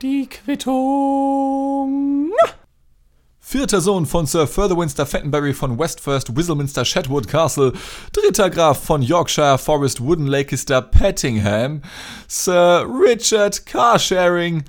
Die Quittung. Vierter Sohn von Sir Furtherwinster Fentonberry von Westfirst Whistleminster Shetwood Castle, dritter Graf von Yorkshire Forest Wooden Lakester Pettingham, Sir Richard Carsharing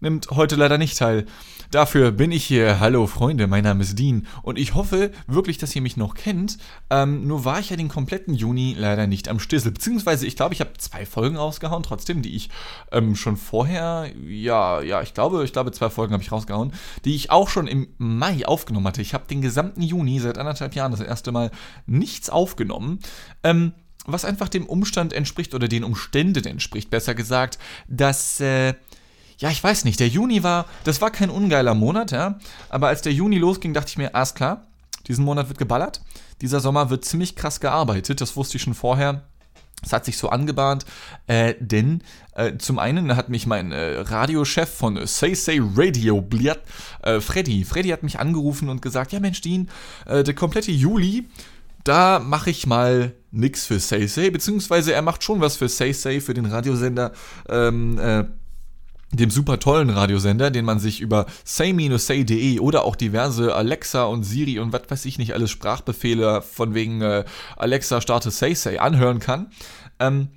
nimmt heute leider nicht teil. Dafür bin ich hier. Hallo Freunde, mein Name ist Dean und ich hoffe wirklich, dass ihr mich noch kennt. Ähm, nur war ich ja den kompletten Juni leider nicht am Stissel. Beziehungsweise ich glaube, ich habe zwei Folgen rausgehauen, trotzdem, die ich ähm, schon vorher, ja, ja, ich glaube, ich glaube, zwei Folgen habe ich rausgehauen, die ich auch schon im Mai aufgenommen hatte. Ich habe den gesamten Juni seit anderthalb Jahren das erste Mal nichts aufgenommen. Ähm, was einfach dem Umstand entspricht oder den Umständen entspricht, besser gesagt, dass äh, ja, ich weiß nicht, der Juni war, das war kein ungeiler Monat, ja, aber als der Juni losging, dachte ich mir, alles klar, diesen Monat wird geballert, dieser Sommer wird ziemlich krass gearbeitet, das wusste ich schon vorher. Es hat sich so angebahnt, äh, denn äh, zum einen hat mich mein äh, Radiochef von Say Say Radio, Bliat, äh, Freddy, Freddy hat mich angerufen und gesagt, ja Mensch, Dean, äh, der komplette Juli, da mache ich mal nix für Say Say, beziehungsweise er macht schon was für Say Say, für den Radiosender ähm, äh, dem super tollen Radiosender, den man sich über say-say.de oder auch diverse Alexa und Siri und was weiß ich nicht alles Sprachbefehle von wegen äh, Alexa starte Say-Say anhören kann. Ähm,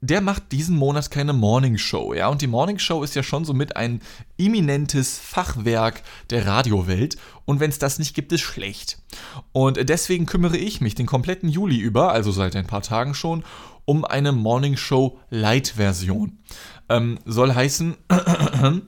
der macht diesen Monat keine Morning Show, ja, und die Morning Show ist ja schon somit ein eminentes Fachwerk der Radiowelt und wenn es das nicht gibt, ist schlecht. Und deswegen kümmere ich mich den kompletten Juli über, also seit ein paar Tagen schon, um eine Morning Show Light Version. Ähm, soll heißen,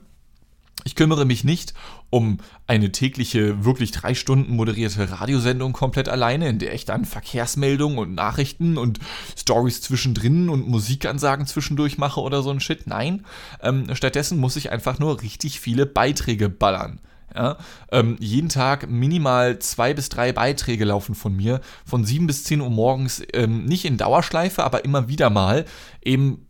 ich kümmere mich nicht um eine tägliche, wirklich drei Stunden moderierte Radiosendung komplett alleine, in der ich dann Verkehrsmeldungen und Nachrichten und Stories zwischendrin und Musikansagen zwischendurch mache oder so ein Shit. Nein, ähm, stattdessen muss ich einfach nur richtig viele Beiträge ballern. Ja, ähm, jeden Tag minimal zwei bis drei Beiträge laufen von mir, von sieben bis zehn Uhr morgens, ähm, nicht in Dauerschleife, aber immer wieder mal, eben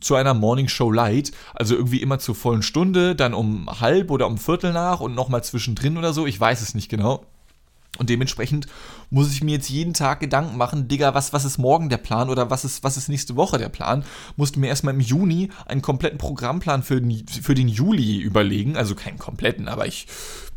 zu, einer Morning Show Light, also irgendwie immer zur vollen Stunde, dann um halb oder um Viertel nach und nochmal zwischendrin oder so, ich weiß es nicht genau. Und dementsprechend muss ich mir jetzt jeden Tag Gedanken machen, Digga, was, was ist morgen der Plan oder was ist, was ist nächste Woche der Plan? Musste mir erstmal im Juni einen kompletten Programmplan für den, für den Juli überlegen. Also keinen kompletten, aber ich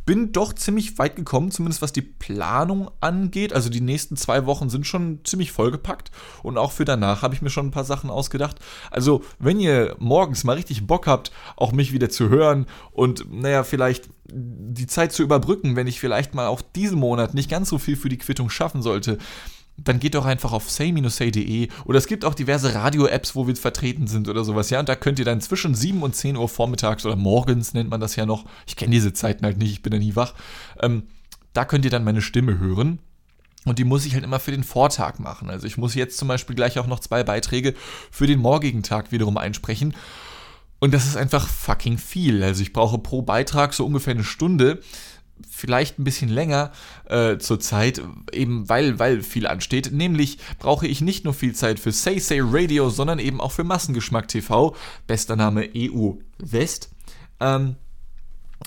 bin doch ziemlich weit gekommen, zumindest was die Planung angeht. Also die nächsten zwei Wochen sind schon ziemlich vollgepackt und auch für danach habe ich mir schon ein paar Sachen ausgedacht. Also wenn ihr morgens mal richtig Bock habt, auch mich wieder zu hören und naja, vielleicht die Zeit zu überbrücken, wenn ich vielleicht mal auch diesen Monat nicht ganz so viel für die Quittung schaffen sollte, dann geht doch einfach auf say-say.de oder es gibt auch diverse Radio-Apps, wo wir vertreten sind oder sowas, ja, und da könnt ihr dann zwischen 7 und 10 Uhr vormittags oder morgens nennt man das ja noch, ich kenne diese Zeiten halt nicht, ich bin ja nie wach, ähm, da könnt ihr dann meine Stimme hören. Und die muss ich halt immer für den Vortag machen. Also ich muss jetzt zum Beispiel gleich auch noch zwei Beiträge für den morgigen Tag wiederum einsprechen. Und das ist einfach fucking viel. Also ich brauche pro Beitrag so ungefähr eine Stunde vielleicht ein bisschen länger äh, zur Zeit, eben weil, weil viel ansteht. Nämlich brauche ich nicht nur viel Zeit für Say Say Radio, sondern eben auch für Massengeschmack TV. Bester Name EU West. Ähm,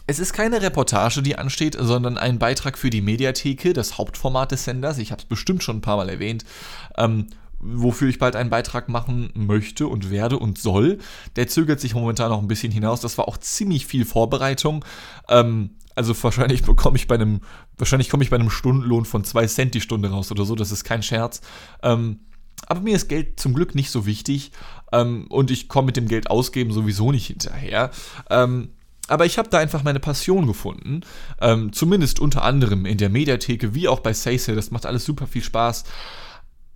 es ist keine Reportage, die ansteht, sondern ein Beitrag für die Mediatheke, das Hauptformat des Senders. Ich habe es bestimmt schon ein paar Mal erwähnt. Ähm, wofür ich bald einen Beitrag machen möchte und werde und soll. Der zögert sich momentan noch ein bisschen hinaus. Das war auch ziemlich viel Vorbereitung. Ähm, also wahrscheinlich bekomme ich bei einem, wahrscheinlich komme ich bei einem Stundenlohn von 2 Cent die Stunde raus oder so, das ist kein Scherz. Ähm, aber mir ist Geld zum Glück nicht so wichtig ähm, und ich komme mit dem Geld ausgeben sowieso nicht hinterher. Ähm, aber ich habe da einfach meine Passion gefunden. Ähm, zumindest unter anderem in der Mediatheke, wie auch bei Saysay. Das macht alles super viel Spaß.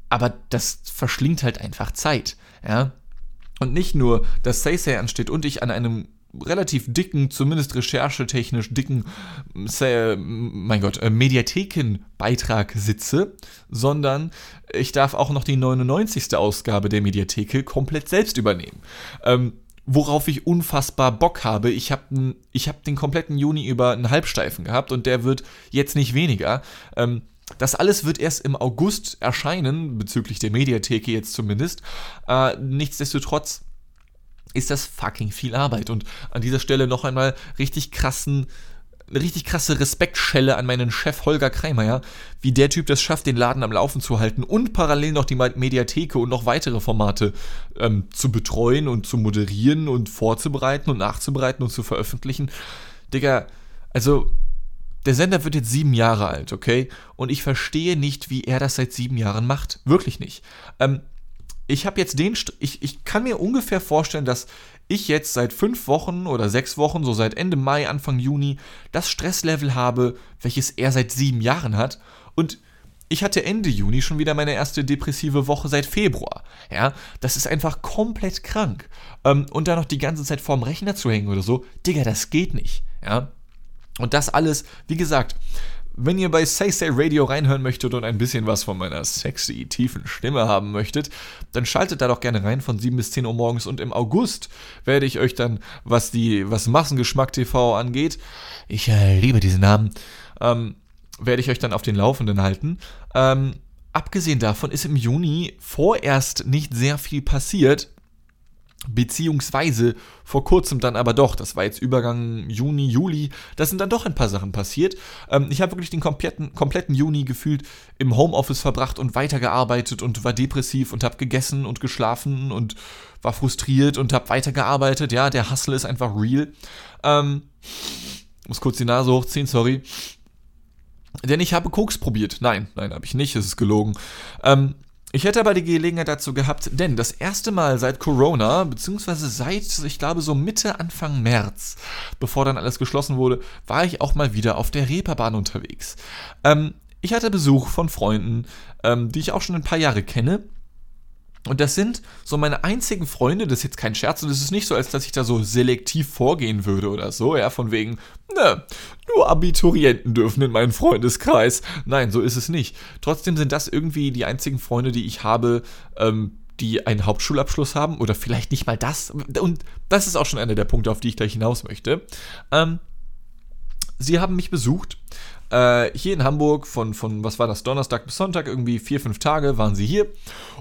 Aber das verschlingt halt einfach Zeit. Ja? Und nicht nur, dass Saysay ansteht und ich an einem relativ dicken, zumindest recherchetechnisch dicken, äh, mein Gott, äh, Mediathekenbeitrag sitze, sondern ich darf auch noch die 99. Ausgabe der Mediatheke komplett selbst übernehmen. Ähm, worauf ich unfassbar Bock habe. Ich habe ich hab den kompletten Juni über einen Halbsteifen gehabt und der wird jetzt nicht weniger. Ähm, das alles wird erst im August erscheinen, bezüglich der Mediatheke jetzt zumindest. Äh, nichtsdestotrotz ist das fucking viel Arbeit. Und an dieser Stelle noch einmal richtig krassen eine richtig krasse Respektschelle an meinen Chef Holger Kreimeier, wie der Typ das schafft, den Laden am Laufen zu halten und parallel noch die Mediatheke und noch weitere Formate ähm, zu betreuen und zu moderieren und vorzubereiten und nachzubereiten und zu veröffentlichen. Digga, also der Sender wird jetzt sieben Jahre alt, okay? Und ich verstehe nicht, wie er das seit sieben Jahren macht. Wirklich nicht. Ähm, ich habe jetzt den, ich, ich kann mir ungefähr vorstellen, dass ich jetzt seit fünf Wochen oder sechs Wochen, so seit Ende Mai, Anfang Juni, das Stresslevel habe, welches er seit sieben Jahren hat. Und ich hatte Ende Juni schon wieder meine erste depressive Woche seit Februar. Ja, das ist einfach komplett krank. Ähm, und dann noch die ganze Zeit vorm Rechner zu hängen oder so, Digga, das geht nicht. Ja. Und das alles, wie gesagt, wenn ihr bei Say Say Radio reinhören möchtet und ein bisschen was von meiner sexy, tiefen Stimme haben möchtet, dann schaltet da doch gerne rein von 7 bis 10 Uhr morgens und im August werde ich euch dann, was die, was Massengeschmack TV angeht, ich äh, liebe diesen Namen, ähm, werde ich euch dann auf den Laufenden halten. Ähm, abgesehen davon ist im Juni vorerst nicht sehr viel passiert. Beziehungsweise vor kurzem dann aber doch, das war jetzt Übergang Juni, Juli, da sind dann doch ein paar Sachen passiert. Ähm, ich habe wirklich den kompletten, kompletten Juni gefühlt im Homeoffice verbracht und weitergearbeitet und war depressiv und habe gegessen und geschlafen und war frustriert und habe weitergearbeitet. Ja, der Hustle ist einfach real. Ähm, muss kurz die Nase hochziehen, sorry. Denn ich habe Koks probiert. Nein, nein, habe ich nicht, es ist gelogen. Ähm, ich hätte aber die Gelegenheit dazu gehabt, denn das erste Mal seit Corona, beziehungsweise seit, ich glaube, so Mitte, Anfang März, bevor dann alles geschlossen wurde, war ich auch mal wieder auf der Reeperbahn unterwegs. Ähm, ich hatte Besuch von Freunden, ähm, die ich auch schon ein paar Jahre kenne. Und das sind so meine einzigen Freunde, das ist jetzt kein Scherz und es ist nicht so, als dass ich da so selektiv vorgehen würde oder so, ja, von wegen, ne, nur Abiturienten dürfen in meinen Freundeskreis. Nein, so ist es nicht. Trotzdem sind das irgendwie die einzigen Freunde, die ich habe, ähm, die einen Hauptschulabschluss haben oder vielleicht nicht mal das. Und das ist auch schon einer der Punkte, auf die ich gleich hinaus möchte. Ähm, sie haben mich besucht äh, hier in Hamburg von, von, was war das, Donnerstag bis Sonntag, irgendwie vier, fünf Tage waren sie hier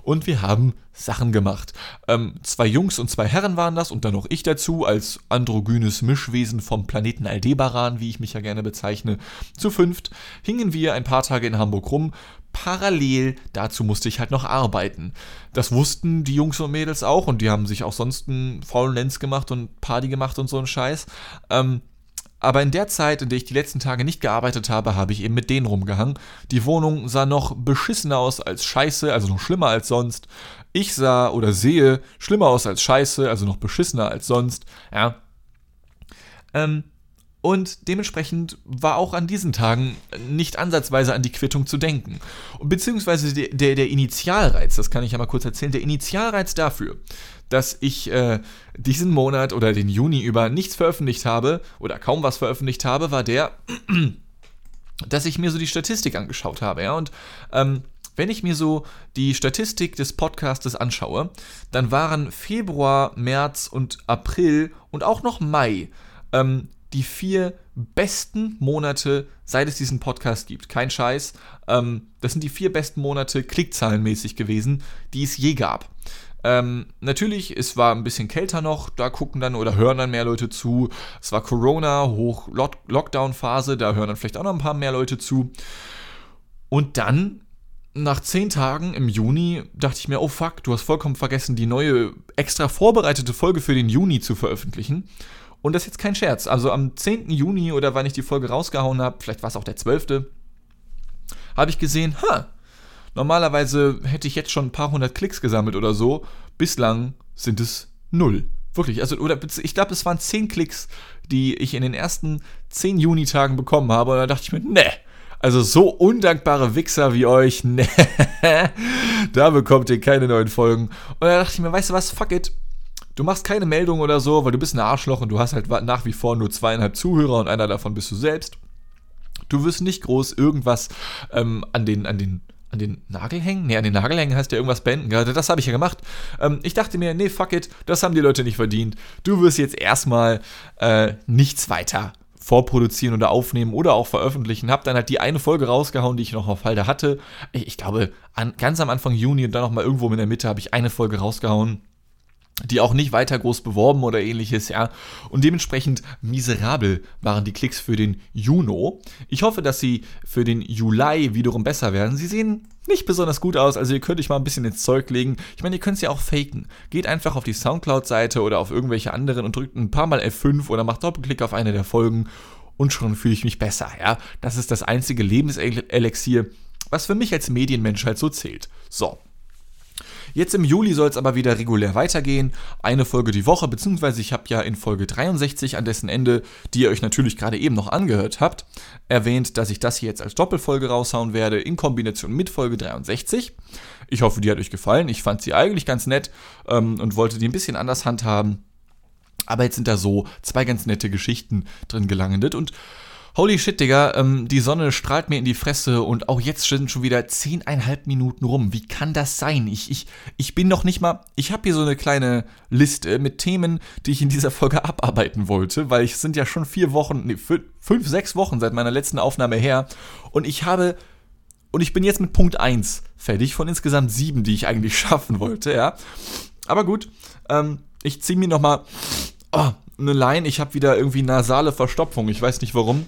und wir haben Sachen gemacht. Ähm, zwei Jungs und zwei Herren waren das und dann noch ich dazu, als androgynes Mischwesen vom Planeten Aldebaran, wie ich mich ja gerne bezeichne. Zu fünft hingen wir ein paar Tage in Hamburg rum. Parallel dazu musste ich halt noch arbeiten. Das wussten die Jungs und Mädels auch und die haben sich auch sonst einen faulen Lenz gemacht und Party gemacht und so einen Scheiß. Ähm, aber in der Zeit, in der ich die letzten Tage nicht gearbeitet habe, habe ich eben mit denen rumgehangen. Die Wohnung sah noch beschissener aus als scheiße, also noch schlimmer als sonst. Ich sah oder sehe schlimmer aus als scheiße, also noch beschissener als sonst. Ja. Ähm, und dementsprechend war auch an diesen Tagen nicht ansatzweise an die Quittung zu denken. Beziehungsweise der, der, der Initialreiz, das kann ich ja mal kurz erzählen, der Initialreiz dafür, dass ich äh, diesen Monat oder den Juni über nichts veröffentlicht habe oder kaum was veröffentlicht habe, war der, dass ich mir so die Statistik angeschaut habe. Ja? Und ähm, wenn ich mir so die Statistik des Podcastes anschaue, dann waren Februar, März und April und auch noch Mai ähm, die vier besten Monate, seit es diesen Podcast gibt. Kein Scheiß. Ähm, das sind die vier besten Monate klickzahlenmäßig gewesen, die es je gab. Ähm, natürlich, es war ein bisschen kälter noch, da gucken dann oder hören dann mehr Leute zu. Es war Corona, hoch Lockdown-Phase, da hören dann vielleicht auch noch ein paar mehr Leute zu. Und dann, nach zehn Tagen im Juni, dachte ich mir, oh fuck, du hast vollkommen vergessen, die neue, extra vorbereitete Folge für den Juni zu veröffentlichen. Und das ist jetzt kein Scherz. Also am 10. Juni oder wann ich die Folge rausgehauen habe, vielleicht war es auch der 12., habe ich gesehen, ha, Normalerweise hätte ich jetzt schon ein paar hundert Klicks gesammelt oder so. Bislang sind es null. Wirklich. Also, oder ich glaube, es waren zehn Klicks, die ich in den ersten zehn Juni-Tagen bekommen habe. Und da dachte ich mir, ne. Also so undankbare Wichser wie euch, ne. da bekommt ihr keine neuen Folgen. Und da dachte ich mir, weißt du was, fuck it. Du machst keine Meldung oder so, weil du bist ein Arschloch und du hast halt nach wie vor nur zweieinhalb Zuhörer und einer davon bist du selbst. Du wirst nicht groß irgendwas ähm, an den, an den an den Nagel hängen? Nee, an den Nagel hängen heißt ja irgendwas beenden. Das habe ich ja gemacht. Ähm, ich dachte mir, nee, fuck it, das haben die Leute nicht verdient. Du wirst jetzt erstmal äh, nichts weiter vorproduzieren oder aufnehmen oder auch veröffentlichen. Hab dann halt die eine Folge rausgehauen, die ich noch auf Halde hatte. Ich, ich, glaube, an, ganz am Anfang Juni und dann noch mal irgendwo in der Mitte habe ich eine Folge rausgehauen. Die auch nicht weiter groß beworben oder ähnliches, ja. Und dementsprechend miserabel waren die Klicks für den Juno. Ich hoffe, dass sie für den Juli wiederum besser werden. Sie sehen nicht besonders gut aus, also ihr könnt euch mal ein bisschen ins Zeug legen. Ich meine, ihr könnt es ja auch faken. Geht einfach auf die Soundcloud-Seite oder auf irgendwelche anderen und drückt ein paar Mal F5 oder macht Doppelklick auf eine der Folgen und schon fühle ich mich besser, ja. Das ist das einzige Lebenselixier, was für mich als Medienmensch halt so zählt. So, Jetzt im Juli soll es aber wieder regulär weitergehen. Eine Folge die Woche, beziehungsweise ich habe ja in Folge 63, an dessen Ende, die ihr euch natürlich gerade eben noch angehört habt, erwähnt, dass ich das hier jetzt als Doppelfolge raushauen werde, in Kombination mit Folge 63. Ich hoffe, die hat euch gefallen. Ich fand sie eigentlich ganz nett ähm, und wollte die ein bisschen anders handhaben. Aber jetzt sind da so zwei ganz nette Geschichten drin gelandet und Holy shit, Digga, ähm, die Sonne strahlt mir in die Fresse und auch jetzt sind schon wieder zehneinhalb Minuten rum. Wie kann das sein? Ich, ich, ich bin noch nicht mal. Ich habe hier so eine kleine Liste mit Themen, die ich in dieser Folge abarbeiten wollte, weil es sind ja schon vier Wochen, nee, fünf, sechs Wochen seit meiner letzten Aufnahme her. Und ich habe. Und ich bin jetzt mit Punkt 1 fertig von insgesamt sieben, die ich eigentlich schaffen wollte, ja. Aber gut, ähm, ich ziehe mir nochmal oh, eine Line, ich habe wieder irgendwie nasale Verstopfung, ich weiß nicht warum.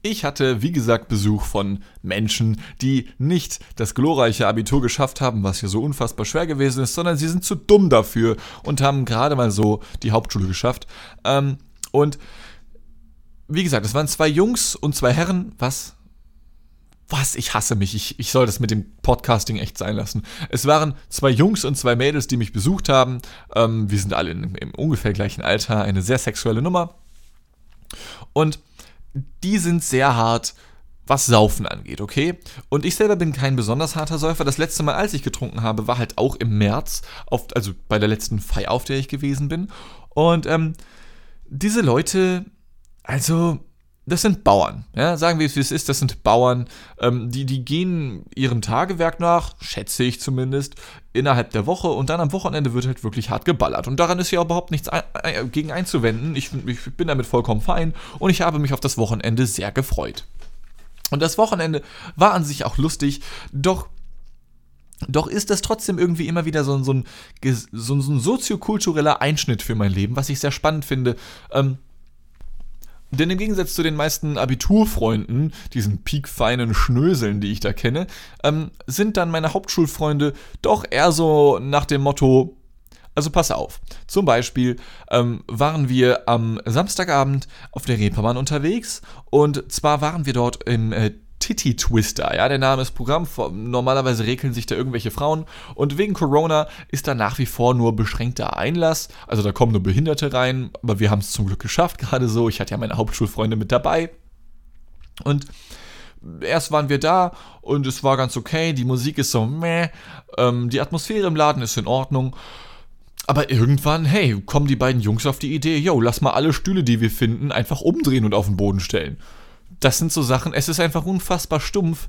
Ich hatte, wie gesagt, Besuch von Menschen, die nicht das glorreiche Abitur geschafft haben, was ja so unfassbar schwer gewesen ist, sondern sie sind zu dumm dafür und haben gerade mal so die Hauptschule geschafft. Ähm, und wie gesagt, es waren zwei Jungs und zwei Herren. Was? Was? Ich hasse mich. Ich, ich soll das mit dem Podcasting echt sein lassen. Es waren zwei Jungs und zwei Mädels, die mich besucht haben. Ähm, wir sind alle in, im ungefähr gleichen Alter. Eine sehr sexuelle Nummer. Und die sind sehr hart, was Saufen angeht, okay? Und ich selber bin kein besonders harter Säufer. Das letzte Mal, als ich getrunken habe, war halt auch im März, auf, also bei der letzten Feier, auf der ich gewesen bin. Und ähm, diese Leute, also das sind Bauern. Ja, sagen wir es, wie es ist, das sind Bauern. Ähm, die, die gehen ihrem Tagewerk nach, schätze ich zumindest, innerhalb der Woche und dann am Wochenende wird halt wirklich hart geballert. Und daran ist ja überhaupt nichts ein, ein, gegen einzuwenden. Ich, ich bin damit vollkommen fein und ich habe mich auf das Wochenende sehr gefreut. Und das Wochenende war an sich auch lustig, doch doch ist das trotzdem irgendwie immer wieder so, so, ein, so, ein soziokultureller Einschnitt für mein Leben, was ich sehr spannend finde. Ähm, denn im Gegensatz zu den meisten Abiturfreunden, diesen piekfeinen Schnöseln, die ich da kenne, ähm, sind dann meine Hauptschulfreunde doch eher so nach dem Motto, also pass auf. Zum Beispiel ähm, waren wir am Samstagabend auf der Reeperbahn unterwegs und zwar waren wir dort im äh, Titty Twister. Ja, der Name ist Programm. Normalerweise regeln sich da irgendwelche Frauen. Und wegen Corona ist da nach wie vor nur beschränkter Einlass. Also da kommen nur Behinderte rein. Aber wir haben es zum Glück geschafft, gerade so. Ich hatte ja meine Hauptschulfreunde mit dabei. Und erst waren wir da und es war ganz okay. Die Musik ist so meh. Ähm, die Atmosphäre im Laden ist in Ordnung. Aber irgendwann, hey, kommen die beiden Jungs auf die Idee, yo, lass mal alle Stühle, die wir finden, einfach umdrehen und auf den Boden stellen das sind so Sachen, es ist einfach unfassbar stumpf,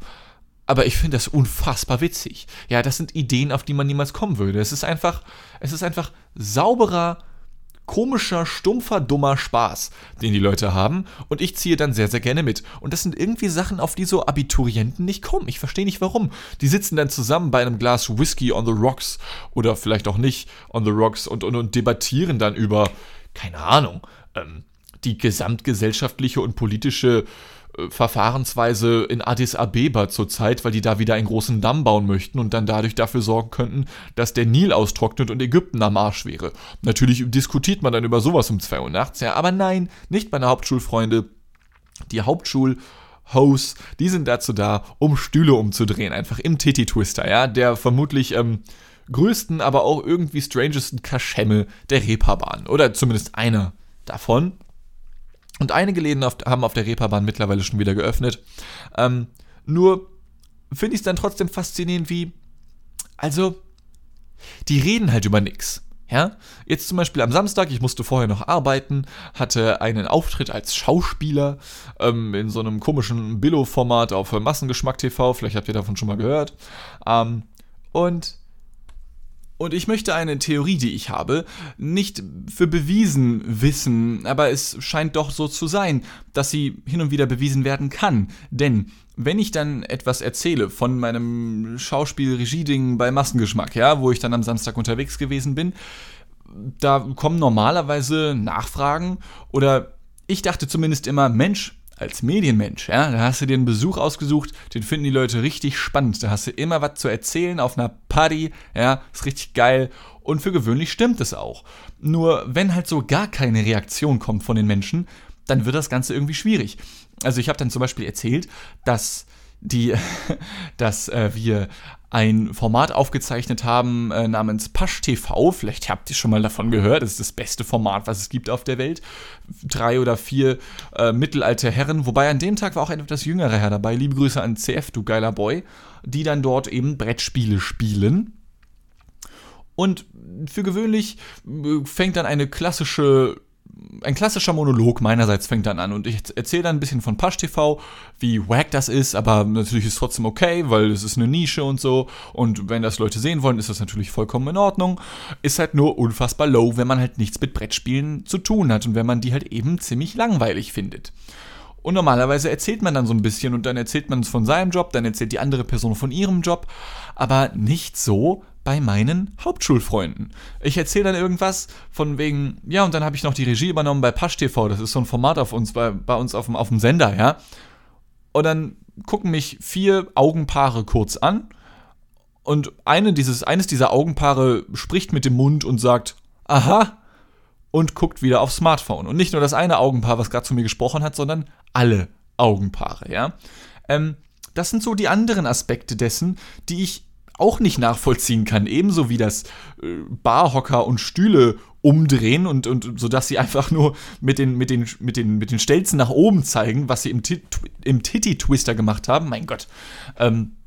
aber ich finde das unfassbar witzig. Ja, das sind Ideen, auf die man niemals kommen würde. Es ist einfach, es ist einfach sauberer, komischer, stumpfer, dummer Spaß, den die Leute haben und ich ziehe dann sehr, sehr gerne mit. Und das sind irgendwie Sachen, auf die so Abiturienten nicht kommen. Ich verstehe nicht warum. Die sitzen dann zusammen bei einem Glas Whisky on the Rocks oder vielleicht auch nicht on the Rocks und, und, und debattieren dann über, keine Ahnung, ähm, die gesamtgesellschaftliche und politische äh, Verfahrensweise in Addis Abeba zurzeit, weil die da wieder einen großen Damm bauen möchten und dann dadurch dafür sorgen könnten, dass der Nil austrocknet und Ägypten am Arsch wäre. Natürlich diskutiert man dann über sowas um 2 Uhr nachts, ja, aber nein, nicht meine Hauptschulfreunde. Die Hauptschulhosts, die sind dazu da, um Stühle umzudrehen, einfach im Titty-Twister, ja, der vermutlich ähm, größten, aber auch irgendwie strangesten Kaschemme der Reeperbahn. Oder zumindest einer davon. Und einige Läden auf, haben auf der Reeperbahn mittlerweile schon wieder geöffnet. Ähm, nur finde ich es dann trotzdem faszinierend, wie. Also, die reden halt über nichts. Ja, jetzt zum Beispiel am Samstag, ich musste vorher noch arbeiten, hatte einen Auftritt als Schauspieler ähm, in so einem komischen Billo-Format auf Massengeschmack TV, vielleicht habt ihr davon schon mal gehört. Ähm, und und ich möchte eine Theorie, die ich habe, nicht für bewiesen wissen, aber es scheint doch so zu sein, dass sie hin und wieder bewiesen werden kann. Denn wenn ich dann etwas erzähle von meinem Schauspiel-Regie-Ding bei Massengeschmack, ja, wo ich dann am Samstag unterwegs gewesen bin, da kommen normalerweise Nachfragen oder ich dachte zumindest immer, Mensch, als Medienmensch, ja, da hast du dir einen Besuch ausgesucht, den finden die Leute richtig spannend. Da hast du immer was zu erzählen auf einer Party, ja, ist richtig geil. Und für gewöhnlich stimmt es auch. Nur wenn halt so gar keine Reaktion kommt von den Menschen, dann wird das Ganze irgendwie schwierig. Also ich habe dann zum Beispiel erzählt, dass die, dass äh, wir ein Format aufgezeichnet haben äh, namens Pasch TV. Vielleicht habt ihr schon mal davon gehört. Das ist das beste Format, was es gibt auf der Welt. Drei oder vier äh, mittelalte Herren, wobei an dem Tag war auch etwas jüngerer Herr dabei. Liebe Grüße an CF, du geiler Boy, die dann dort eben Brettspiele spielen. Und für gewöhnlich äh, fängt dann eine klassische ein klassischer Monolog meinerseits fängt dann an und ich erzähle dann ein bisschen von Pasch TV, wie wack das ist, aber natürlich ist es trotzdem okay, weil es ist eine Nische und so und wenn das Leute sehen wollen, ist das natürlich vollkommen in Ordnung. Ist halt nur unfassbar low, wenn man halt nichts mit Brettspielen zu tun hat und wenn man die halt eben ziemlich langweilig findet. Und normalerweise erzählt man dann so ein bisschen und dann erzählt man es von seinem Job, dann erzählt die andere Person von ihrem Job, aber nicht so, bei meinen Hauptschulfreunden. Ich erzähle dann irgendwas von wegen, ja, und dann habe ich noch die Regie übernommen bei Pasch TV, das ist so ein Format auf uns, bei, bei uns auf dem, auf dem Sender, ja. Und dann gucken mich vier Augenpaare kurz an und eine dieses, eines dieser Augenpaare spricht mit dem Mund und sagt, aha, und guckt wieder aufs Smartphone. Und nicht nur das eine Augenpaar, was gerade zu mir gesprochen hat, sondern alle Augenpaare, ja. Ähm, das sind so die anderen Aspekte dessen, die ich auch nicht nachvollziehen kann. Ebenso wie das äh, Barhocker und Stühle umdrehen und, und so dass sie einfach nur mit den, mit den, mit den, mit den Stelzen nach oben zeigen, was sie im, im Titty-Twister gemacht haben. Mein Gott. Ähm,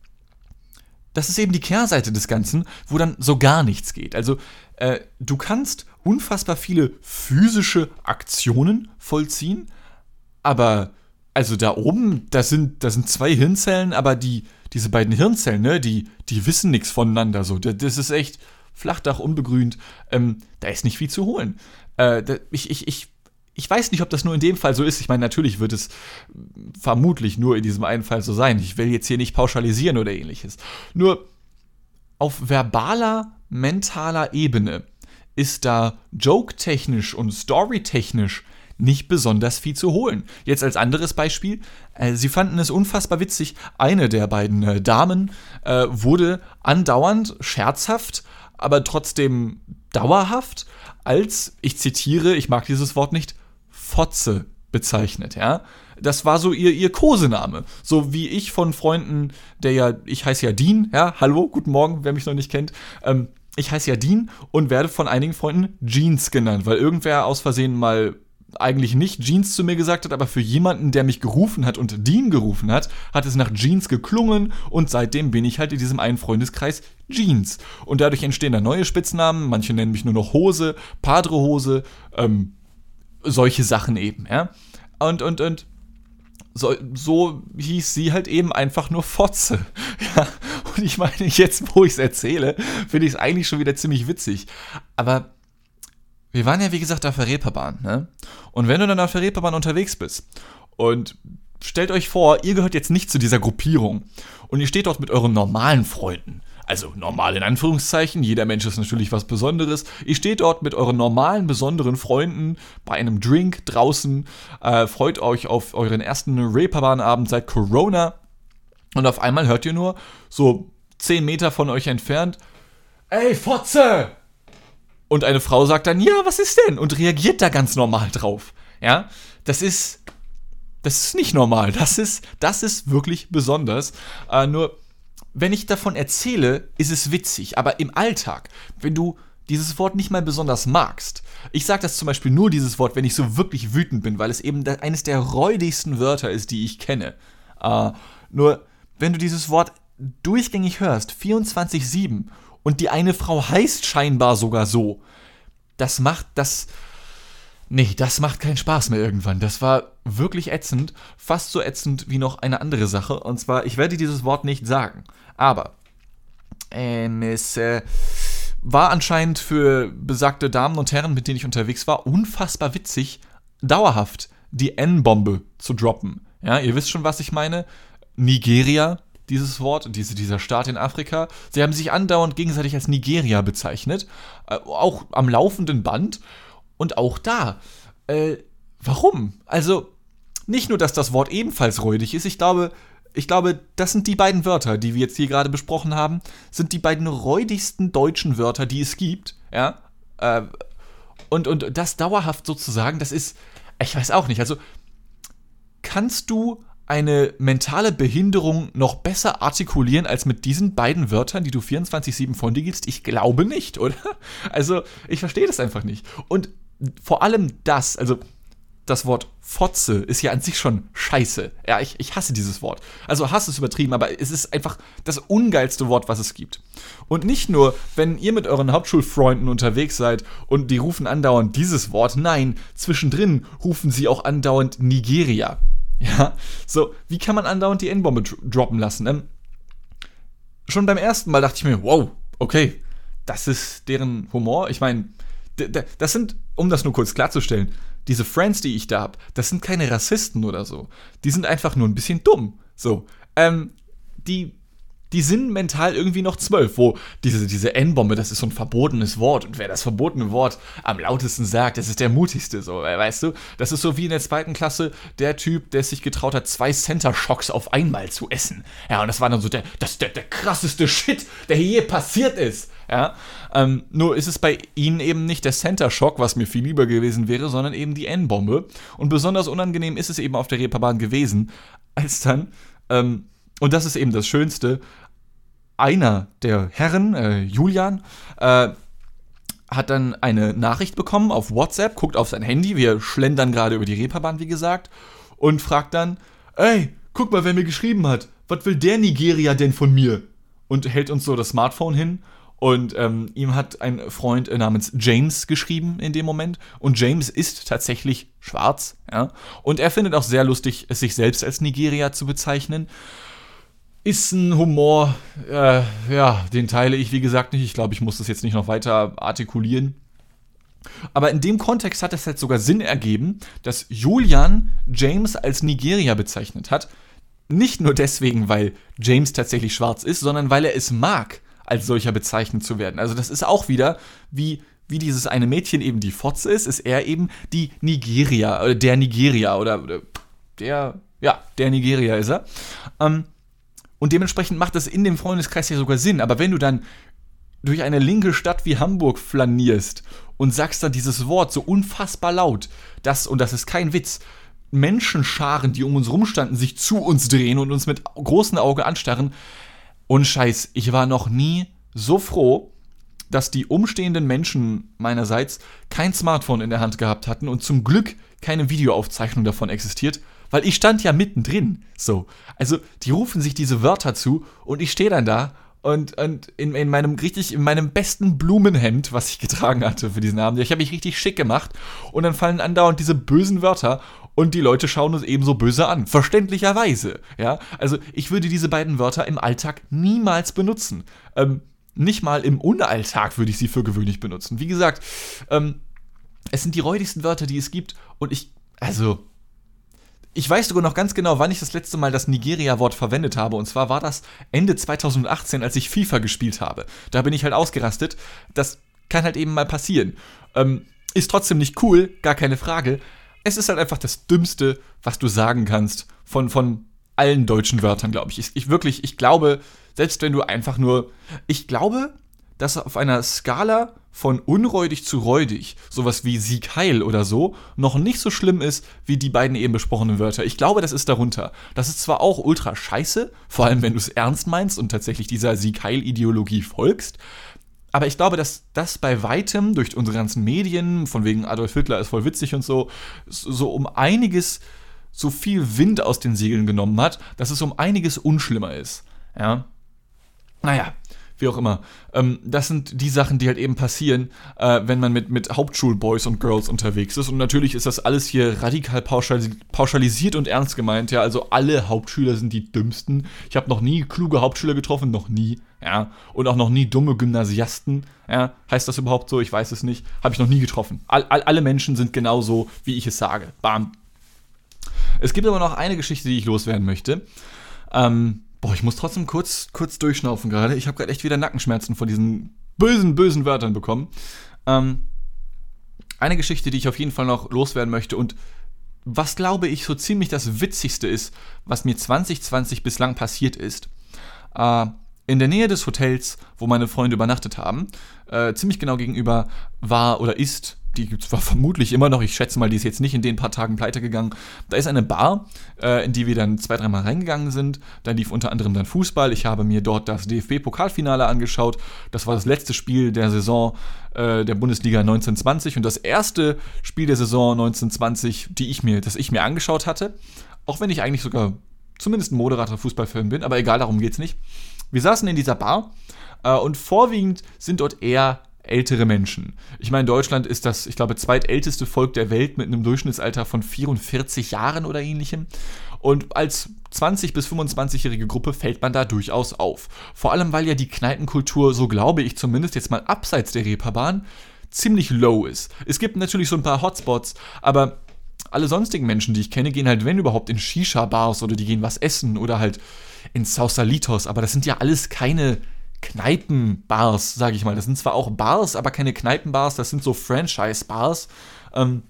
das ist eben die Kehrseite des Ganzen, wo dann so gar nichts geht. Also äh, du kannst unfassbar viele physische Aktionen vollziehen, aber also da oben, da sind, da sind zwei Hirnzellen, aber die, diese beiden Hirnzellen, ne, die, die wissen nichts voneinander. So, das ist echt Flachdach unbegrünt. Ähm, da ist nicht viel zu holen. Äh, ich, ich, ich, ich weiß nicht, ob das nur in dem Fall so ist. Ich meine, natürlich wird es vermutlich nur in diesem einen Fall so sein. Ich will jetzt hier nicht pauschalisieren oder ähnliches. Nur auf verbaler, mentaler Ebene ist da joke-technisch und story-technisch nicht besonders viel zu holen. Jetzt als anderes Beispiel, äh, sie fanden es unfassbar witzig, eine der beiden äh, Damen äh, wurde andauernd scherzhaft, aber trotzdem dauerhaft als, ich zitiere, ich mag dieses Wort nicht, Fotze bezeichnet, ja. Das war so ihr, ihr Kosename. So wie ich von Freunden, der ja, ich heiße ja Dean, ja, hallo, guten Morgen, wer mich noch nicht kennt, ähm, ich heiße ja Dean und werde von einigen Freunden Jeans genannt, weil irgendwer aus Versehen mal eigentlich nicht Jeans zu mir gesagt hat, aber für jemanden, der mich gerufen hat und Dean gerufen hat, hat es nach Jeans geklungen und seitdem bin ich halt in diesem einen Freundeskreis Jeans. Und dadurch entstehen dann neue Spitznamen, manche nennen mich nur noch Hose, Padre Hose, ähm, solche Sachen eben, ja. Und, und, und so, so hieß sie halt eben einfach nur Fotze. Ja, und ich meine, jetzt, wo ich es erzähle, finde ich es eigentlich schon wieder ziemlich witzig. Aber wir waren ja wie gesagt auf der Reeperbahn, ne? Und wenn du dann auf der Reeperbahn unterwegs bist und stellt euch vor, ihr gehört jetzt nicht zu dieser Gruppierung und ihr steht dort mit euren normalen Freunden. Also normal in Anführungszeichen, jeder Mensch ist natürlich was Besonderes. Ihr steht dort mit euren normalen, besonderen Freunden bei einem Drink draußen, äh, freut euch auf euren ersten Reeperbahn-Abend seit Corona und auf einmal hört ihr nur so 10 Meter von euch entfernt, Ey, Fotze! Und eine Frau sagt dann, ja, was ist denn? Und reagiert da ganz normal drauf. Ja, das ist, das ist nicht normal. Das ist, das ist wirklich besonders. Äh, nur, wenn ich davon erzähle, ist es witzig. Aber im Alltag, wenn du dieses Wort nicht mal besonders magst. Ich sage das zum Beispiel nur dieses Wort, wenn ich so wirklich wütend bin, weil es eben eines der räudigsten Wörter ist, die ich kenne. Äh, nur, wenn du dieses Wort durchgängig hörst, 24-7 und die eine Frau heißt scheinbar sogar so. Das macht das. Nee, das macht keinen Spaß mehr irgendwann. Das war wirklich ätzend. Fast so ätzend wie noch eine andere Sache. Und zwar, ich werde dieses Wort nicht sagen. Aber ähm, es äh, war anscheinend für besagte Damen und Herren, mit denen ich unterwegs war, unfassbar witzig, dauerhaft die N-Bombe zu droppen. Ja, ihr wisst schon, was ich meine. Nigeria, dieses Wort, diese, dieser Staat in Afrika. Sie haben sich andauernd gegenseitig als Nigeria bezeichnet, äh, auch am laufenden Band. Und auch da, äh, warum? Also, nicht nur, dass das Wort ebenfalls räudig ist, ich glaube, ich glaube, das sind die beiden Wörter, die wir jetzt hier gerade besprochen haben, sind die beiden räudigsten deutschen Wörter, die es gibt, ja. Äh, und, und das dauerhaft sozusagen, das ist, ich weiß auch nicht, also kannst du eine mentale Behinderung noch besser artikulieren als mit diesen beiden Wörtern, die du 24-7 von dir gibst? Ich glaube nicht, oder? Also, ich verstehe das einfach nicht. Und vor allem das, also das Wort Fotze ist ja an sich schon scheiße. Ja, ich, ich hasse dieses Wort. Also Hass ist übertrieben, aber es ist einfach das ungeilste Wort, was es gibt. Und nicht nur, wenn ihr mit euren Hauptschulfreunden unterwegs seid und die rufen andauernd dieses Wort, nein, zwischendrin rufen sie auch andauernd Nigeria. Ja, so, wie kann man andauernd die N-Bombe droppen lassen? Ähm, schon beim ersten Mal dachte ich mir, wow, okay, das ist deren Humor. Ich meine, das sind, um das nur kurz klarzustellen, diese Friends, die ich da habe, das sind keine Rassisten oder so. Die sind einfach nur ein bisschen dumm. So. Ähm, die, die sind mental irgendwie noch zwölf, wo diese, diese N-Bombe, das ist so ein verbotenes Wort. Und wer das verbotene Wort am lautesten sagt, das ist der mutigste, so, weißt du? Das ist so wie in der zweiten Klasse der Typ, der sich getraut hat, zwei Center-Shocks auf einmal zu essen. Ja, und das war dann so der, das, der, der krasseste Shit, der hier je passiert ist. Ja, ähm, nur ist es bei ihnen eben nicht der Center Shock, was mir viel lieber gewesen wäre, sondern eben die N-Bombe. Und besonders unangenehm ist es eben auf der Reeperbahn gewesen, als dann, ähm, und das ist eben das Schönste, einer der Herren, äh, Julian, äh, hat dann eine Nachricht bekommen auf WhatsApp, guckt auf sein Handy, wir schlendern gerade über die Reeperbahn, wie gesagt, und fragt dann, ey, guck mal, wer mir geschrieben hat, was will der Nigeria denn von mir? Und hält uns so das Smartphone hin und ähm, ihm hat ein Freund namens James geschrieben in dem Moment. Und James ist tatsächlich schwarz. Ja? Und er findet auch sehr lustig, es sich selbst als Nigeria zu bezeichnen. Ist ein Humor, äh, ja, den teile ich wie gesagt nicht. Ich glaube, ich muss das jetzt nicht noch weiter artikulieren. Aber in dem Kontext hat es halt sogar Sinn ergeben, dass Julian James als Nigeria bezeichnet hat. Nicht nur deswegen, weil James tatsächlich schwarz ist, sondern weil er es mag als solcher bezeichnet zu werden. Also das ist auch wieder wie wie dieses eine Mädchen eben die Fotze ist, ist er eben die Nigeria oder der Nigeria oder, oder der ja der Nigeria ist er. Ähm, und dementsprechend macht das in dem Freundeskreis ja sogar Sinn. Aber wenn du dann durch eine linke Stadt wie Hamburg flanierst und sagst dann dieses Wort so unfassbar laut, dass, und das ist kein Witz, Menschenscharen, die um uns rumstanden, sich zu uns drehen und uns mit großen Augen anstarren, und Scheiß, ich war noch nie so froh, dass die umstehenden Menschen meinerseits kein Smartphone in der Hand gehabt hatten und zum Glück keine Videoaufzeichnung davon existiert, weil ich stand ja mittendrin. So. Also, die rufen sich diese Wörter zu und ich stehe dann da und, und in, in meinem richtig, in meinem besten Blumenhemd, was ich getragen hatte für diesen Abend. Ich habe mich richtig schick gemacht und dann fallen andauernd diese bösen Wörter und die Leute schauen uns ebenso böse an. Verständlicherweise. Ja, also ich würde diese beiden Wörter im Alltag niemals benutzen. Ähm, nicht mal im Unalltag würde ich sie für gewöhnlich benutzen. Wie gesagt, ähm, es sind die räudigsten Wörter, die es gibt und ich, also, ich weiß sogar noch ganz genau, wann ich das letzte Mal das Nigeria-Wort verwendet habe. Und zwar war das Ende 2018, als ich FIFA gespielt habe. Da bin ich halt ausgerastet. Das kann halt eben mal passieren. Ähm, ist trotzdem nicht cool, gar keine Frage es ist halt einfach das Dümmste, was du sagen kannst von, von allen deutschen Wörtern, glaube ich. ich. Ich wirklich, ich glaube, selbst wenn du einfach nur, ich glaube, dass auf einer Skala von unräudig zu räudig, sowas wie Sieg heil oder so, noch nicht so schlimm ist wie die beiden eben besprochenen Wörter. Ich glaube, das ist darunter. Das ist zwar auch ultra scheiße, vor allem wenn du es ernst meinst und tatsächlich dieser Sieg heil Ideologie folgst, aber ich glaube, dass das bei weitem durch unsere ganzen Medien, von wegen Adolf Hitler ist voll witzig und so, so um einiges so viel Wind aus den Segeln genommen hat, dass es um einiges unschlimmer ist. Ja. Naja, wie auch immer. Ähm, das sind die Sachen, die halt eben passieren, äh, wenn man mit, mit Hauptschulboys und Girls unterwegs ist. Und natürlich ist das alles hier radikal pauschal, pauschalisiert und ernst gemeint. Ja, also alle Hauptschüler sind die dümmsten. Ich habe noch nie kluge Hauptschüler getroffen, noch nie. Ja, und auch noch nie dumme Gymnasiasten. Ja, heißt das überhaupt so? Ich weiß es nicht. Habe ich noch nie getroffen. All, all, alle Menschen sind genauso, wie ich es sage. Bam. Es gibt aber noch eine Geschichte, die ich loswerden möchte. Ähm, Boah, ich muss trotzdem kurz, kurz durchschnaufen gerade. Ich habe gerade echt wieder Nackenschmerzen von diesen bösen, bösen Wörtern bekommen. Ähm, eine Geschichte, die ich auf jeden Fall noch loswerden möchte und was glaube ich so ziemlich das Witzigste ist, was mir 2020 bislang passiert ist. Äh, in der Nähe des Hotels, wo meine Freunde übernachtet haben, äh, ziemlich genau gegenüber war oder ist die gibt es vermutlich immer noch. Ich schätze mal, die ist jetzt nicht in den paar Tagen pleite gegangen. Da ist eine Bar, äh, in die wir dann zwei, dreimal reingegangen sind. Da lief unter anderem dann Fußball. Ich habe mir dort das DFB-Pokalfinale angeschaut. Das war das letzte Spiel der Saison äh, der Bundesliga 1920 und das erste Spiel der Saison 1920, die ich mir, das ich mir angeschaut hatte. Auch wenn ich eigentlich sogar zumindest ein moderater Fußballfilm bin, aber egal, darum geht es nicht. Wir saßen in dieser Bar äh, und vorwiegend sind dort eher ältere Menschen. Ich meine, Deutschland ist das, ich glaube, zweitälteste Volk der Welt mit einem Durchschnittsalter von 44 Jahren oder ähnlichem. Und als 20- bis 25-jährige Gruppe fällt man da durchaus auf. Vor allem, weil ja die Kneipenkultur, so glaube ich zumindest jetzt mal abseits der Reeperbahn, ziemlich low ist. Es gibt natürlich so ein paar Hotspots, aber alle sonstigen Menschen, die ich kenne, gehen halt, wenn überhaupt, in Shisha-Bars oder die gehen was essen oder halt in Sausalitos. Aber das sind ja alles keine Kneipenbars, sage ich mal. Das sind zwar auch Bars, aber keine Kneipenbars, das sind so Franchise-Bars. Ähm,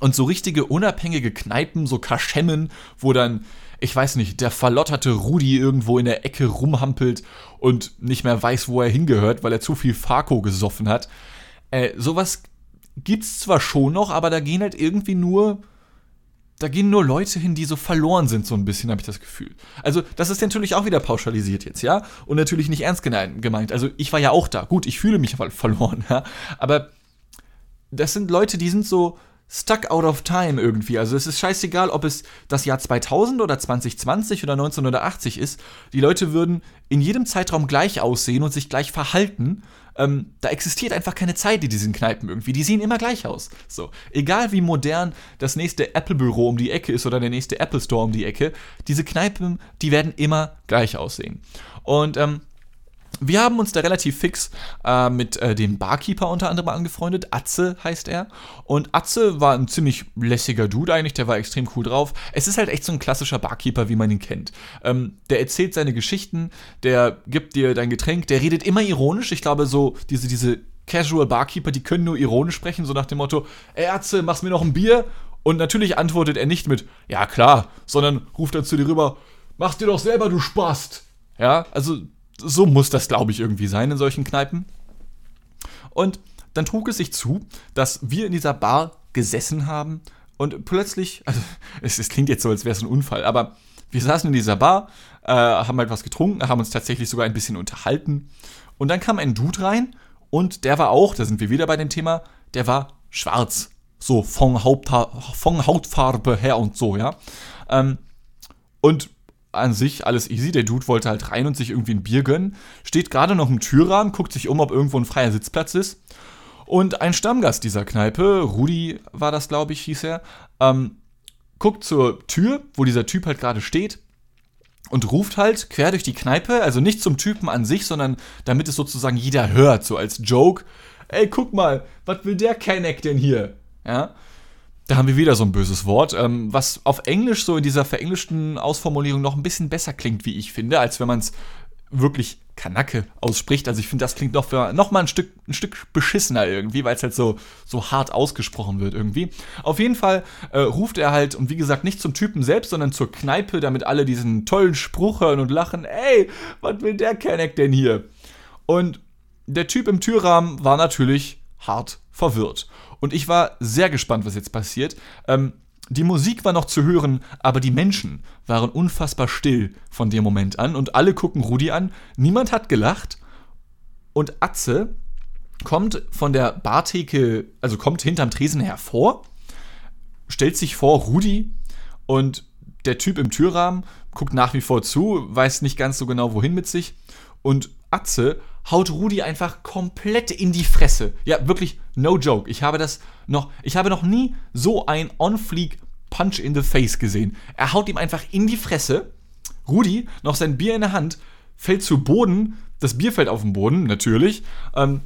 und so richtige unabhängige Kneipen, so Kaschemmen, wo dann, ich weiß nicht, der verlotterte Rudi irgendwo in der Ecke rumhampelt und nicht mehr weiß, wo er hingehört, weil er zu viel Farko gesoffen hat. Äh, sowas gibt's zwar schon noch, aber da gehen halt irgendwie nur da gehen nur Leute hin, die so verloren sind, so ein bisschen, habe ich das Gefühl. Also, das ist natürlich auch wieder pauschalisiert jetzt, ja? Und natürlich nicht ernst gemeint. Also, ich war ja auch da. Gut, ich fühle mich verloren, ja? Aber das sind Leute, die sind so stuck out of time irgendwie. Also, es ist scheißegal, ob es das Jahr 2000 oder 2020 oder 1980 ist. Die Leute würden in jedem Zeitraum gleich aussehen und sich gleich verhalten ähm, da existiert einfach keine Zeit in diesen Kneipen irgendwie. Die sehen immer gleich aus. So, egal wie modern das nächste Apple-Büro um die Ecke ist oder der nächste Apple Store um die Ecke, diese Kneipen, die werden immer gleich aussehen. Und ähm, wir haben uns da relativ fix äh, mit äh, dem Barkeeper unter anderem angefreundet. Atze heißt er. Und Atze war ein ziemlich lässiger Dude eigentlich, der war extrem cool drauf. Es ist halt echt so ein klassischer Barkeeper, wie man ihn kennt. Ähm, der erzählt seine Geschichten, der gibt dir dein Getränk, der redet immer ironisch. Ich glaube, so diese, diese Casual Barkeeper, die können nur ironisch sprechen, so nach dem Motto: Ey Atze, machst mir noch ein Bier? Und natürlich antwortet er nicht mit, ja klar, sondern ruft dann zu dir rüber, mach's dir doch selber, du Spast. Ja, also so muss das, glaube ich, irgendwie sein in solchen Kneipen. Und dann trug es sich zu, dass wir in dieser Bar gesessen haben und plötzlich, also es, es klingt jetzt so, als wäre es ein Unfall, aber wir saßen in dieser Bar, äh, haben halt was getrunken, haben uns tatsächlich sogar ein bisschen unterhalten und dann kam ein Dude rein und der war auch, da sind wir wieder bei dem Thema, der war schwarz, so von, Hauptha von Hautfarbe her und so, ja. Ähm, und an sich alles easy. Der Dude wollte halt rein und sich irgendwie ein Bier gönnen. Steht gerade noch im Türrahmen, guckt sich um, ob irgendwo ein freier Sitzplatz ist. Und ein Stammgast dieser Kneipe, Rudi war das, glaube ich, hieß er, ähm, guckt zur Tür, wo dieser Typ halt gerade steht und ruft halt quer durch die Kneipe, also nicht zum Typen an sich, sondern damit es sozusagen jeder hört, so als Joke. Ey, guck mal, was will der Kenneck denn hier? Ja. Da haben wir wieder so ein böses Wort, ähm, was auf Englisch so in dieser verenglischten Ausformulierung noch ein bisschen besser klingt, wie ich finde, als wenn man es wirklich Kanacke ausspricht. Also ich finde, das klingt noch, noch mal ein Stück, ein Stück beschissener irgendwie, weil es halt so, so hart ausgesprochen wird irgendwie. Auf jeden Fall äh, ruft er halt, und wie gesagt, nicht zum Typen selbst, sondern zur Kneipe, damit alle diesen tollen Spruch hören und lachen. Ey, was will der Kenneck denn hier? Und der Typ im Türrahmen war natürlich hart verwirrt. Und ich war sehr gespannt, was jetzt passiert. Ähm, die Musik war noch zu hören, aber die Menschen waren unfassbar still von dem Moment an und alle gucken Rudi an. Niemand hat gelacht und Atze kommt von der Bartheke, also kommt hinterm Tresen hervor, stellt sich vor Rudi und der Typ im Türrahmen guckt nach wie vor zu, weiß nicht ganz so genau wohin mit sich und Atze haut Rudi einfach komplett in die Fresse. Ja, wirklich, no joke. Ich habe das noch, ich habe noch nie so ein On-Fleek Punch in the Face gesehen. Er haut ihm einfach in die Fresse. Rudi, noch sein Bier in der Hand, fällt zu Boden. Das Bier fällt auf den Boden, natürlich. Ähm,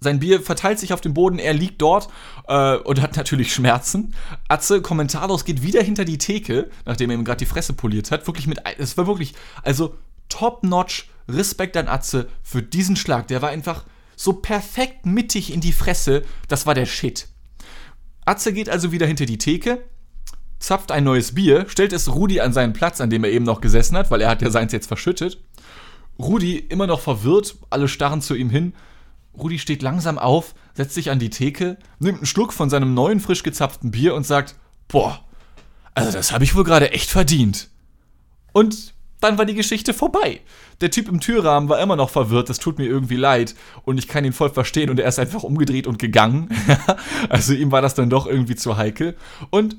sein Bier verteilt sich auf dem Boden, er liegt dort äh, und hat natürlich Schmerzen. Atze kommentarlos geht wieder hinter die Theke, nachdem er ihm gerade die Fresse poliert hat. Wirklich mit, es war wirklich, also top-notch Respekt an Atze für diesen Schlag. Der war einfach so perfekt mittig in die Fresse. Das war der Shit. Atze geht also wieder hinter die Theke, zapft ein neues Bier, stellt es Rudi an seinen Platz, an dem er eben noch gesessen hat, weil er hat ja seins jetzt verschüttet. Rudi immer noch verwirrt, alle starren zu ihm hin Rudi steht langsam auf, setzt sich an die Theke, nimmt einen Schluck von seinem neuen frisch gezapften Bier und sagt, boah, also das habe ich wohl gerade echt verdient. Und dann war die Geschichte vorbei. Der Typ im Türrahmen war immer noch verwirrt, das tut mir irgendwie leid und ich kann ihn voll verstehen und er ist einfach umgedreht und gegangen. also ihm war das dann doch irgendwie zu heikel. Und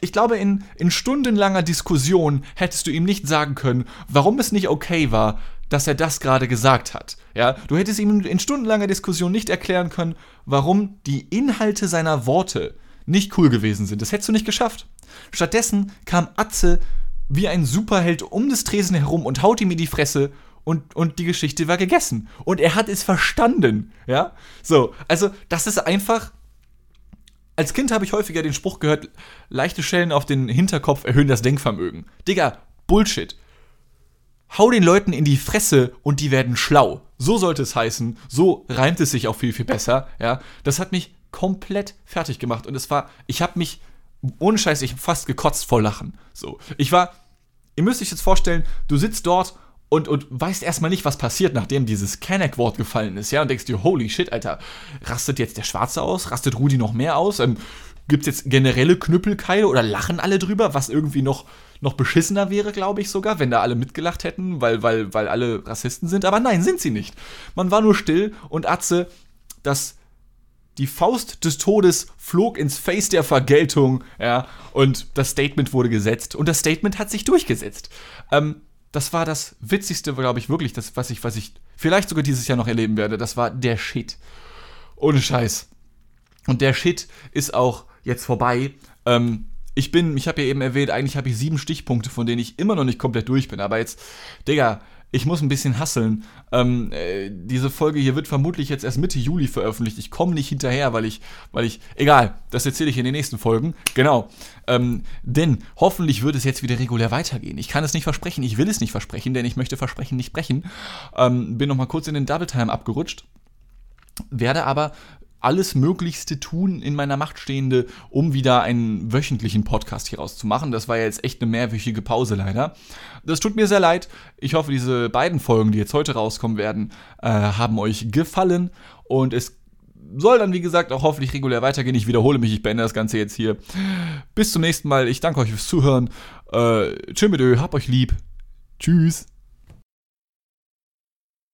ich glaube, in, in stundenlanger Diskussion hättest du ihm nicht sagen können, warum es nicht okay war, dass er das gerade gesagt hat. Ja, du hättest ihm in stundenlanger Diskussion nicht erklären können, warum die Inhalte seiner Worte nicht cool gewesen sind. Das hättest du nicht geschafft. Stattdessen kam Atze wie ein Superheld um des Tresen herum und haut ihm in die Fresse und, und die Geschichte war gegessen. Und er hat es verstanden. Ja, so, also das ist einfach. Als Kind habe ich häufiger den Spruch gehört, leichte Schellen auf den Hinterkopf erhöhen das Denkvermögen. Digga, Bullshit hau den Leuten in die Fresse und die werden schlau. So sollte es heißen. So reimt es sich auch viel, viel besser. Ja, das hat mich komplett fertig gemacht und es war, ich habe mich, ohne Scheiß, ich hab fast gekotzt vor Lachen. So, ich war, ihr müsst euch jetzt vorstellen, du sitzt dort und, und weißt erstmal nicht, was passiert, nachdem dieses Kanek-Wort gefallen ist, ja, und denkst dir, holy shit, Alter, rastet jetzt der Schwarze aus? Rastet Rudi noch mehr aus? Ähm, Gibt es jetzt generelle Knüppelkeile oder lachen alle drüber, was irgendwie noch, noch beschissener wäre, glaube ich sogar, wenn da alle mitgelacht hätten, weil, weil, weil alle Rassisten sind. Aber nein, sind sie nicht. Man war nur still und Atze, das die Faust des Todes flog ins Face der Vergeltung, ja, und das Statement wurde gesetzt und das Statement hat sich durchgesetzt. Ähm, das war das Witzigste, glaube ich, wirklich, das, was ich, was ich vielleicht sogar dieses Jahr noch erleben werde. Das war der Shit. Ohne Scheiß. Und der Shit ist auch jetzt vorbei. Ähm, ich bin, ich habe ja eben erwähnt, eigentlich habe ich sieben Stichpunkte, von denen ich immer noch nicht komplett durch bin. Aber jetzt, Digga, ich muss ein bisschen hasseln. Ähm, äh, diese Folge hier wird vermutlich jetzt erst Mitte Juli veröffentlicht. Ich komme nicht hinterher, weil ich, weil ich, egal, das erzähle ich in den nächsten Folgen. Genau. Ähm, denn hoffentlich wird es jetzt wieder regulär weitergehen. Ich kann es nicht versprechen, ich will es nicht versprechen, denn ich möchte Versprechen nicht brechen. Ähm, bin noch mal kurz in den Double Time abgerutscht werde aber alles Möglichste tun in meiner Macht Stehende, um wieder einen wöchentlichen Podcast hier rauszumachen. Das war ja jetzt echt eine mehrwöchige Pause leider. Das tut mir sehr leid. Ich hoffe, diese beiden Folgen, die jetzt heute rauskommen werden, äh, haben euch gefallen. Und es soll dann, wie gesagt, auch hoffentlich regulär weitergehen. Ich wiederhole mich, ich beende das Ganze jetzt hier. Bis zum nächsten Mal. Ich danke euch fürs Zuhören. Äh, tschö mit Ö, hab euch lieb. Tschüss.